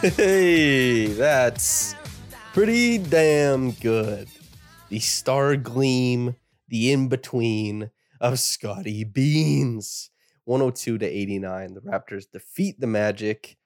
Hey, that's pretty damn good. The star gleam, the in between of Scotty Beans. 102 to 89. The Raptors defeat the Magic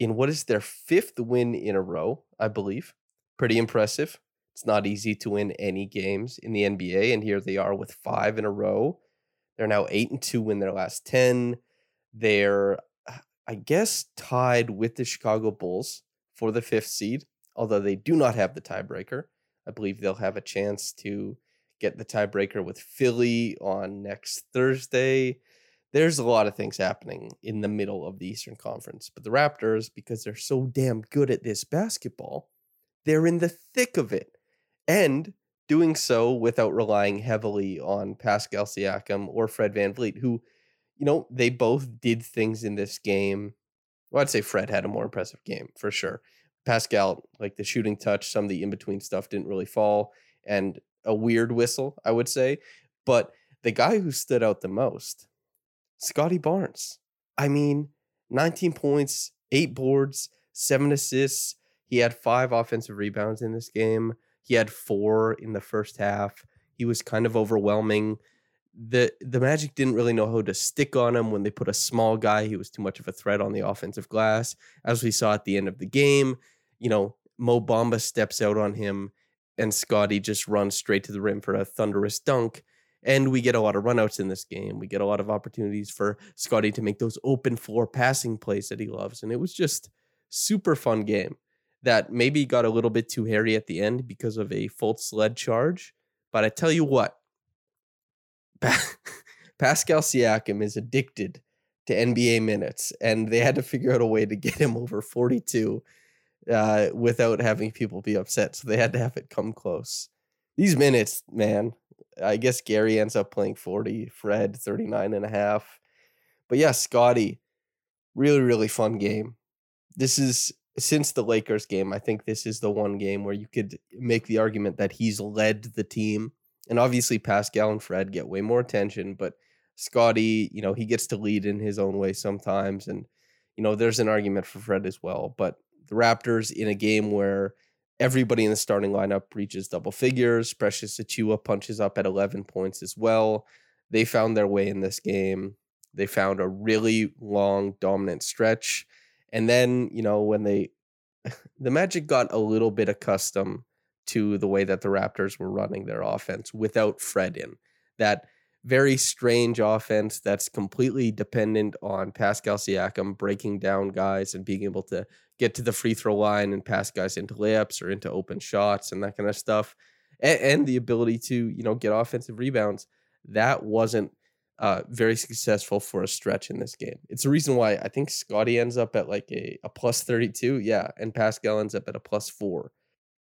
in what is their fifth win in a row, I believe. Pretty impressive. It's not easy to win any games in the NBA, and here they are with five in a row. They're now eight and two in their last 10. They're I guess, tied with the Chicago Bulls for the fifth seed, although they do not have the tiebreaker. I believe they'll have a chance to get the tiebreaker with Philly on next Thursday. There's a lot of things happening in the middle of the Eastern Conference, but the Raptors, because they're so damn good at this basketball, they're in the thick of it. And doing so without relying heavily on Pascal Siakam or Fred VanVleet, who you know, they both did things in this game. Well, I'd say Fred had a more impressive game for sure. Pascal, like the shooting touch, some of the in between stuff didn't really fall, and a weird whistle, I would say. But the guy who stood out the most, Scotty Barnes. I mean, 19 points, eight boards, seven assists. He had five offensive rebounds in this game. He had four in the first half. He was kind of overwhelming the the Magic didn't really know how to stick on him when they put a small guy. He was too much of a threat on the offensive glass, as we saw at the end of the game. You know, Mo Bamba steps out on him, and Scotty just runs straight to the rim for a thunderous dunk. And we get a lot of runouts in this game. We get a lot of opportunities for Scotty to make those open floor passing plays that he loves, and it was just super fun game that maybe got a little bit too hairy at the end because of a Fultz sled charge. But I tell you what, Pascal Siakam is addicted to NBA minutes, and they had to figure out a way to get him over 42 uh, without having people be upset. So they had to have it come close. These minutes, man, I guess Gary ends up playing 40, Fred 39 and a half. But yeah, Scotty, really, really fun game. This is since the Lakers game, I think this is the one game where you could make the argument that he's led the team and obviously Pascal and Fred get way more attention, but Scotty, you know, he gets to lead in his own way sometimes. And, you know, there's an argument for Fred as well. But the Raptors in a game where everybody in the starting lineup reaches double figures, Precious Achiuwa punches up at 11 points as well. They found their way in this game. They found a really long, dominant stretch. And then, you know, when they, the Magic got a little bit accustomed to the way that the Raptors were running their offense without Fred in. That very strange offense that's completely dependent on Pascal Siakam breaking down guys and being able to get to the free throw line and pass guys into layups or into open shots and that kind of stuff. And, and the ability to, you know, get offensive rebounds. That wasn't uh, very successful for a stretch in this game. It's the reason why I think Scotty ends up at like a, a plus 32. Yeah. And Pascal ends up at a plus four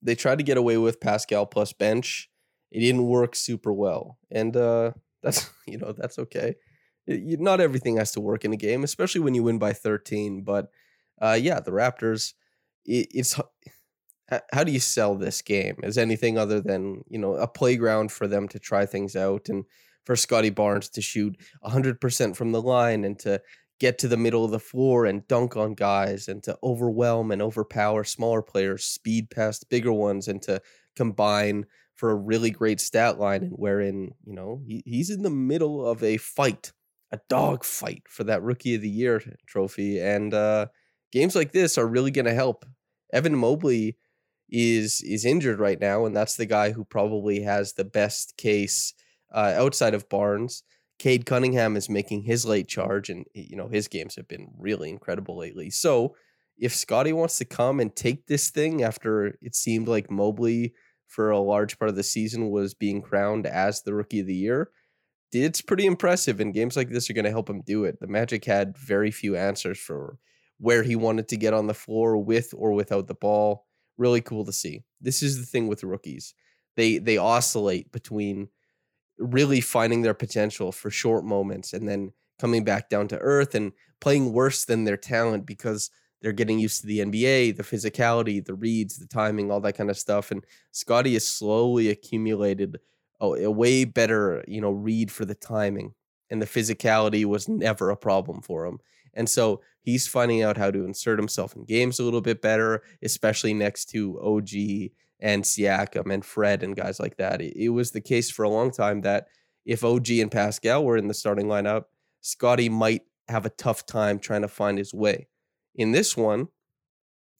they tried to get away with Pascal plus bench. It didn't work super well, and uh, that's you know that's okay. It, not everything has to work in a game, especially when you win by 13. But uh, yeah, the Raptors. It, it's how do you sell this game as anything other than you know a playground for them to try things out and for Scotty Barnes to shoot 100% from the line and to get to the middle of the floor and dunk on guys and to overwhelm and overpower smaller players, speed past bigger ones, and to combine for a really great stat line and wherein, you know, he, he's in the middle of a fight, a dog fight for that rookie of the year trophy. And uh games like this are really gonna help. Evan Mobley is is injured right now, and that's the guy who probably has the best case uh, outside of Barnes. Cade Cunningham is making his late charge, and you know his games have been really incredible lately. So if Scotty wants to come and take this thing after it seemed like Mobley for a large part of the season was being crowned as the rookie of the year, it's pretty impressive. And games like this are going to help him do it. The Magic had very few answers for where he wanted to get on the floor with or without the ball. Really cool to see. This is the thing with rookies. They they oscillate between really finding their potential for short moments and then coming back down to earth and playing worse than their talent because they're getting used to the NBA, the physicality, the reads, the timing, all that kind of stuff. And Scotty has slowly accumulated a, a way better, you know, read for the timing. And the physicality was never a problem for him. And so he's finding out how to insert himself in games a little bit better, especially next to OG and Siakam and Fred and guys like that. It, it was the case for a long time that if OG and Pascal were in the starting lineup, Scotty might have a tough time trying to find his way. In this one,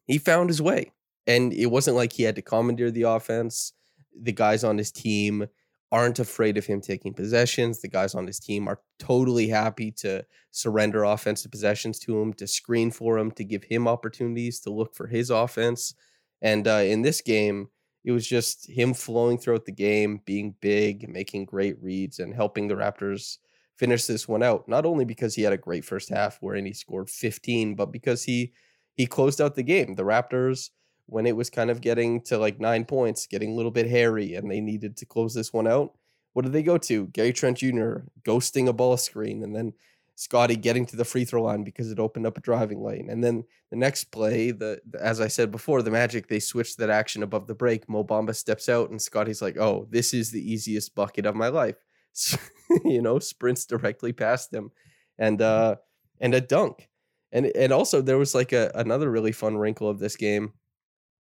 he found his way. And it wasn't like he had to commandeer the offense. The guys on his team aren't afraid of him taking possessions. The guys on his team are totally happy to surrender offensive possessions to him, to screen for him, to give him opportunities to look for his offense. And uh, in this game, it was just him flowing throughout the game, being big, making great reads, and helping the Raptors finish this one out. Not only because he had a great first half wherein he scored 15, but because he he closed out the game. The Raptors when it was kind of getting to like nine points, getting a little bit hairy, and they needed to close this one out. What did they go to? Gary Trent Jr. ghosting a ball screen, and then Scotty getting to the free throw line because it opened up a driving lane. And then the next play, the, the as I said before, the Magic they switched that action above the break. Mo Bamba steps out, and Scotty's like, "Oh, this is the easiest bucket of my life." So, you know, sprints directly past him, and uh, and a dunk. And and also there was like a another really fun wrinkle of this game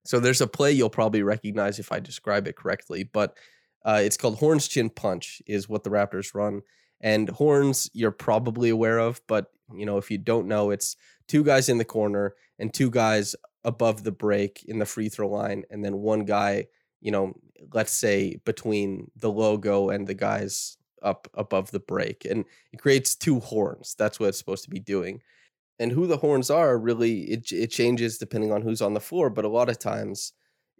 so there's a play you'll probably recognize if I describe it correctly, but uh, it's called Horns Chin Punch, is what the Raptors run. And horns you're probably aware of, but you know if you don't know, it's two guys in the corner and two guys above the break in the free throw line, and then one guy, you know, let's say between the logo and the guys up above the break, and it creates two horns. That's what it's supposed to be doing and who the horns are really it it changes depending on who's on the floor but a lot of times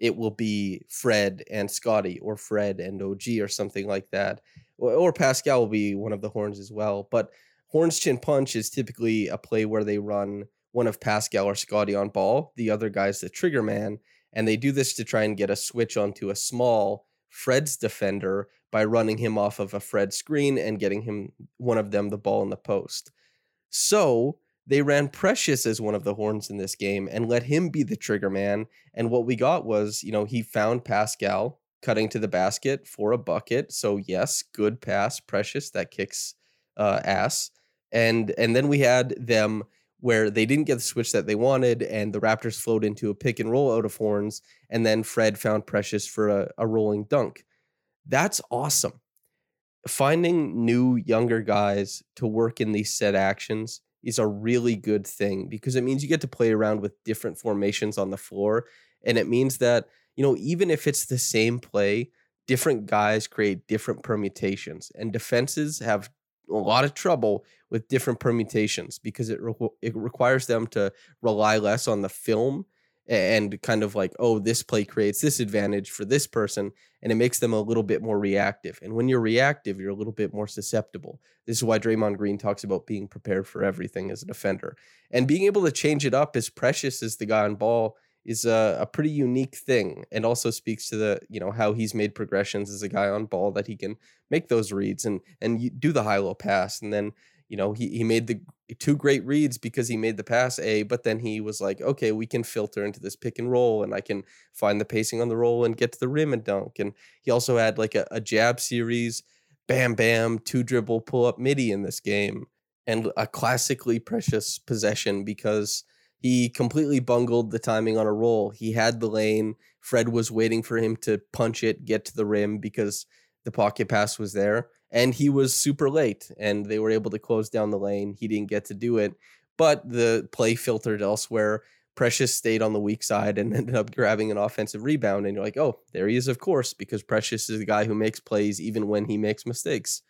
it will be Fred and Scotty or Fred and OG or something like that or, or Pascal will be one of the horns as well but horns chin punch is typically a play where they run one of Pascal or Scotty on ball the other guy's the trigger man and they do this to try and get a switch onto a small Fred's defender by running him off of a Fred screen and getting him one of them the ball in the post. So they ran Precious as one of the horns in this game and let him be the trigger man. And what we got was, you know, he found Pascal cutting to the basket for a bucket. So yes, good pass, Precious that kicks uh, ass. And and then we had them where they didn't get the switch that they wanted, and the Raptors flowed into a pick and roll out of horns, and then Fred found Precious for a, a rolling dunk. That's awesome. Finding new younger guys to work in these set actions is a really good thing because it means you get to play around with different formations on the floor. And it means that, you know, even if it's the same play, different guys create different permutations. And defenses have a lot of trouble with different permutations because it, re- it requires them to rely less on the film and kind of like, oh, this play creates this advantage for this person, and it makes them a little bit more reactive. And when you're reactive, you're a little bit more susceptible. This is why Draymond Green talks about being prepared for everything as a defender. And being able to change it up as precious as the guy on ball is a, a pretty unique thing and also speaks to the you know how he's made progressions as a guy on ball that he can make those reads and and do the high low pass and then you know, he, he made the two great reads because he made the pass A, but then he was like, okay, we can filter into this pick and roll and I can find the pacing on the roll and get to the rim and dunk. And he also had like a, a jab series, bam, bam, two dribble, pull up midi in this game. and a classically precious possession because he completely bungled the timing on a roll. He had the lane. Fred was waiting for him to punch it, get to the rim because the pocket pass was there. And he was super late and they were able to close down the lane. He didn't get to do it, but the play filtered elsewhere. Precious stayed on the weak side and ended up grabbing an offensive rebound. And you're like, oh, there he is, of course, because Precious is the guy who makes plays even when he makes mistakes.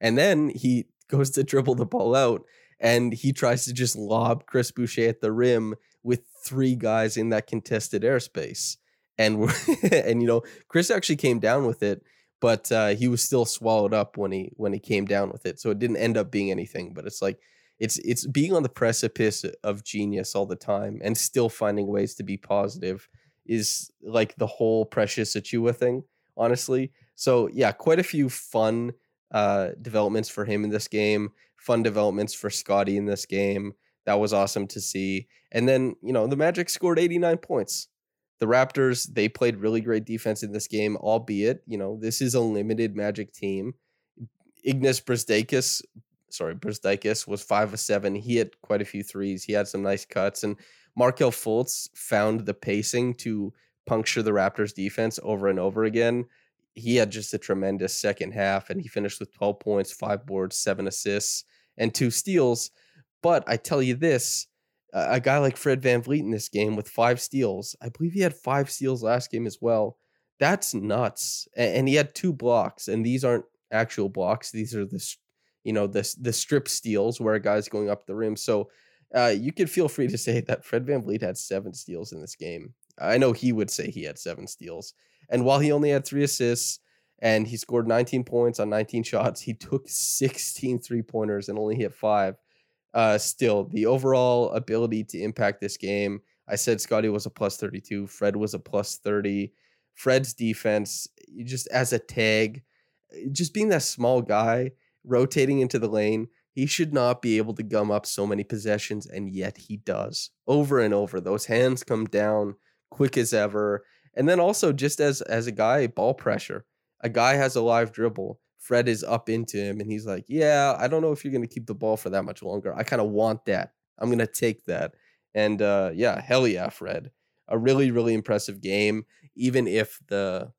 And then he goes to dribble the ball out and he tries to just lob Chris Boucher at the rim with three guys in that contested airspace. And and you know, Chris actually came down with it, but uh, he was still swallowed up when he when he came down with it. So it didn't end up being anything. But it's like it's it's being on the precipice of genius all the time and still finding ways to be positive is like the whole Precious Achiuwa thing, honestly. So yeah, quite a few fun uh, developments for him in this game fun developments for Scotty in this game. That was awesome to see. And then, you know, the Magic scored 89 points. The Raptors, they played really great defense in this game, albeit, you know, this is a limited Magic team. Ignas Brazdeikis, sorry, Brazdeikis was five of seven. He hit quite a few threes. He had some nice cuts. And Markelle Fultz found the pacing to puncture the Raptors defense over and over again he had just a tremendous second half and he finished with 12 points, five boards, seven assists, and two steals. But I tell you this a guy like Fred Van VanVleet in this game with five steals, I believe he had five steals last game as well. That's nuts. And he had two blocks, and these aren't actual blocks. These are the, you know, the, the strip steals where a guy's going up the rim. So uh, you could feel free to say that Fred Van VanVleet had seven steals in this game. I know he would say he had seven steals. And while he only had three assists and he scored 19 points on 19 shots, he took 16 three pointers and only hit five. Uh, still, the overall ability to impact this game, I said Scotty was a plus 32, Fred was a plus 30. Fred's defense, just as a tag, just being that small guy rotating into the lane, he should not be able to gum up so many possessions, and yet he does over and over. Those hands come down quick as ever. And then also just as as a guy, ball pressure. A guy has a live dribble. Fred is up into him and he's like, "Yeah, I don't know if you're going to keep the ball for that much longer. I kind of want that. I'm going to take that." And uh yeah, hell yeah, Fred. A really really impressive game even if the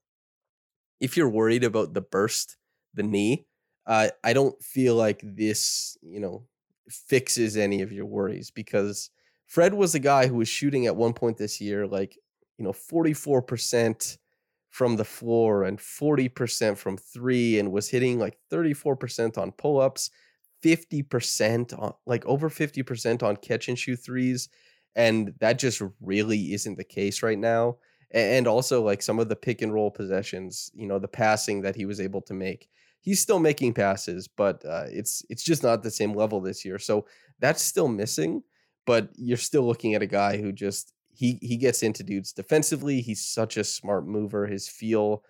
if you're worried about the burst, the knee, uh, I don't feel like this, you know, fixes any of your worries because Fred was a guy who was shooting at one point this year like you know 44% from the floor and 40% from three and was hitting like 34% on pull-ups 50% on like over 50% on catch and shoot threes and that just really isn't the case right now and also like some of the pick and roll possessions you know the passing that he was able to make he's still making passes but uh, it's it's just not the same level this year so that's still missing but you're still looking at a guy who just he he gets into dudes defensively. He's such a smart mover. His feel,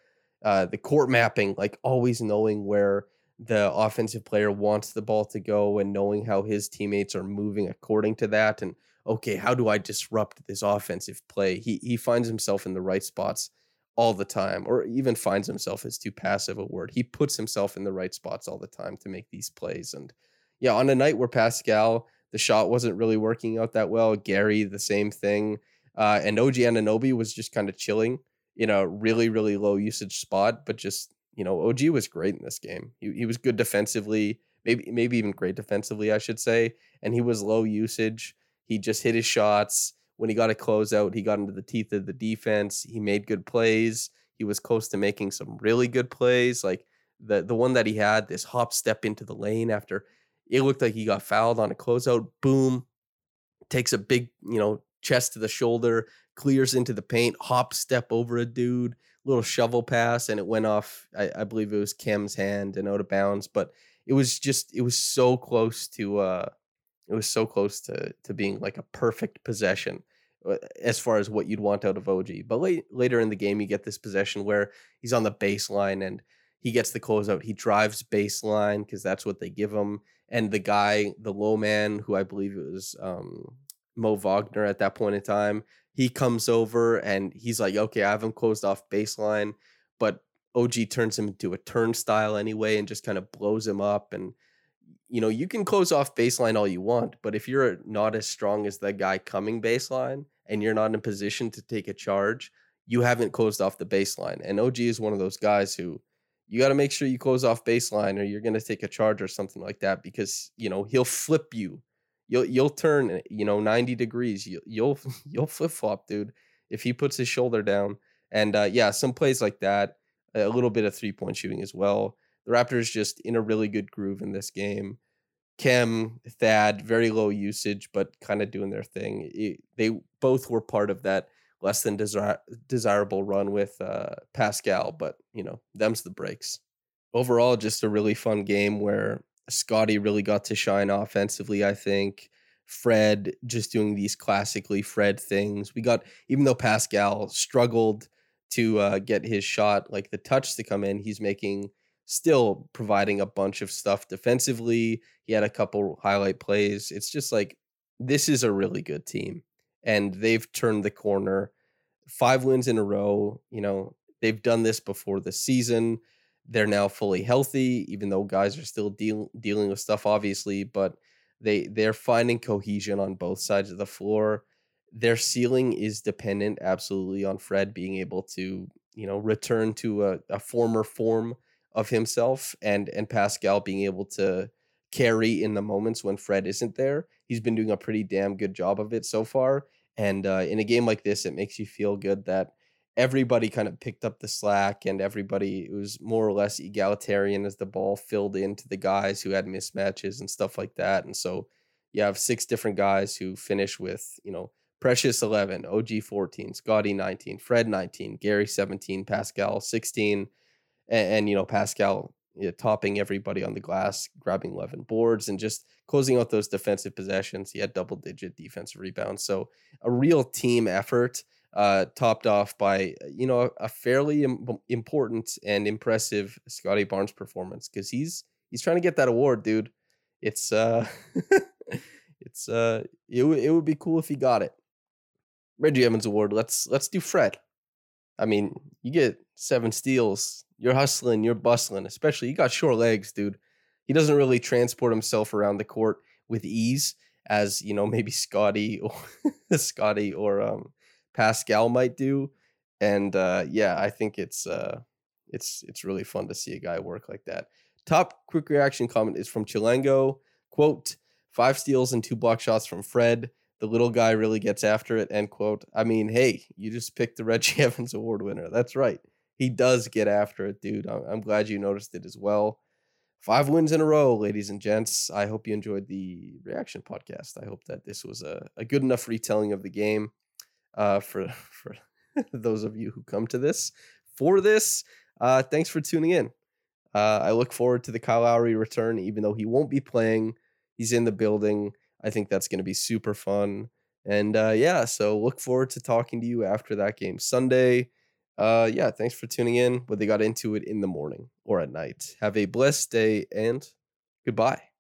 uh, the court mapping, like always knowing where the offensive player wants the ball to go and knowing how his teammates are moving according to that. And okay, how do I disrupt this offensive play? He he finds himself in the right spots all the time, or even finds himself is too passive a word. He puts himself in the right spots all the time to make these plays. And yeah, on a night where Pascal, the shot wasn't really working out that well, Gary, the same thing. Uh, and OG Anunoby was just kind of chilling in a really, really low usage spot, but just, you know, OG was great in this game. He, he was good defensively, maybe, maybe even great defensively, I should say. And he was low usage. He just hit his shots. When he got a closeout, he got into the teeth of the defense. He made good plays. He was close to making some really good plays. Like the, the one that he had, this hop step into the lane after it looked like he got fouled on a closeout. Boom, takes a big, you know, chest to the shoulder, clears into the paint, hop step over a dude, little shovel pass, and it went off. I, I believe it was Khem's hand and out of bounds, but it was just it was so close to uh it was so close to to being like a perfect possession uh, as far as what you'd want out of OG. But late, later in the game, you get this possession where he's on the baseline and he gets the closeout. He drives baseline because that's what they give him. And the guy, the low man, who I believe it was um, Mo Wagner at that point in time. He comes over and he's like, okay, I have him closed off baseline, but OG turns him into a turnstile anyway and just kind of blows him up. And you know, you can close off baseline all you want, but if you're not as strong as the guy coming baseline and you're not in a position to take a charge, you haven't closed off the baseline. And OG is one of those guys who you got to make sure you close off baseline or you're going to take a charge or something like that because, you know, he'll flip you. You'll you'll turn, you know, 90 degrees. You, you'll you'll flip flop, dude, if he puts his shoulder down. And uh, yeah, some plays like that, a little bit of three point shooting as well. The Raptors just in a really good groove in this game. Khem, Thad, very low usage, but kind of doing their thing. It, they both were part of that less than desir- desirable run with uh, Pascal, but you know, them's the breaks. Overall, just a really fun game where Scotty really got to shine offensively, I think. Fred just doing these classically Fred things. We got, even though Pascal struggled to uh, get his shot, like the touch to come in, he's making still providing a bunch of stuff defensively. He had a couple highlight plays. It's just like this is a really good team and they've turned the corner. Five wins in a row. You know, they've done this before the season. They're now fully healthy, even though guys are still deal, dealing with stuff, obviously. But they they're finding cohesion on both sides of the floor. Their ceiling is dependent absolutely on Fred being able to, you know, return to a, a former form of himself, and and Pascal being able to carry in the moments when Fred isn't there. He's been doing a pretty damn good job of it so far. And uh, in a game like this, it makes you feel good that everybody kind of picked up the slack and everybody was more or less egalitarian as the ball filled into the guys who had mismatches and stuff like that. And so you have six different guys who finish with, you know, Precious 11, OG 14, Scotty 19, Fred 19, Gary 17, Pascal 16, and, and you know, Pascal you know, topping everybody on the glass, grabbing 11 boards, and just closing out those defensive possessions. He had double digit defensive rebounds. So a real team effort, uh, topped off by, you know, a, fairly Im- important and impressive Scotty Barnes performance because he's he's trying to get that award, dude. It's uh it's uh it, w- it would be cool if he got it. Reggie Evans award. Let's let's do Fred. I mean, you get seven steals, you're hustling, you're bustling, especially you got short legs, dude. He doesn't really transport himself around the court with ease as, you know, maybe Scotty or Scotty or um Pascal might do. And uh yeah, I think it's uh it's it's really fun to see a guy work like that. Top quick reaction comment is from Chilango. Quote, five steals and two block shots from Fred. The little guy really gets after it. End quote. I mean, hey, you just picked the Reggie Evans Award winner. That's right he does get after it, dude. I'm glad you noticed it as well. Five wins in a row, ladies and gents. I hope you enjoyed the reaction podcast. I hope that this was a, a good enough retelling of the game uh, for for those of you who come to this for this. Uh, thanks for tuning in. Uh, I look forward to the Kyle Lowry return, even though he won't be playing. He's in the building. I think that's going to be super fun. And uh, yeah, so look forward to talking to you after that game Sunday. Uh, yeah, thanks for tuning in. But they got into it in the morning or at night. Have a blessed day and goodbye.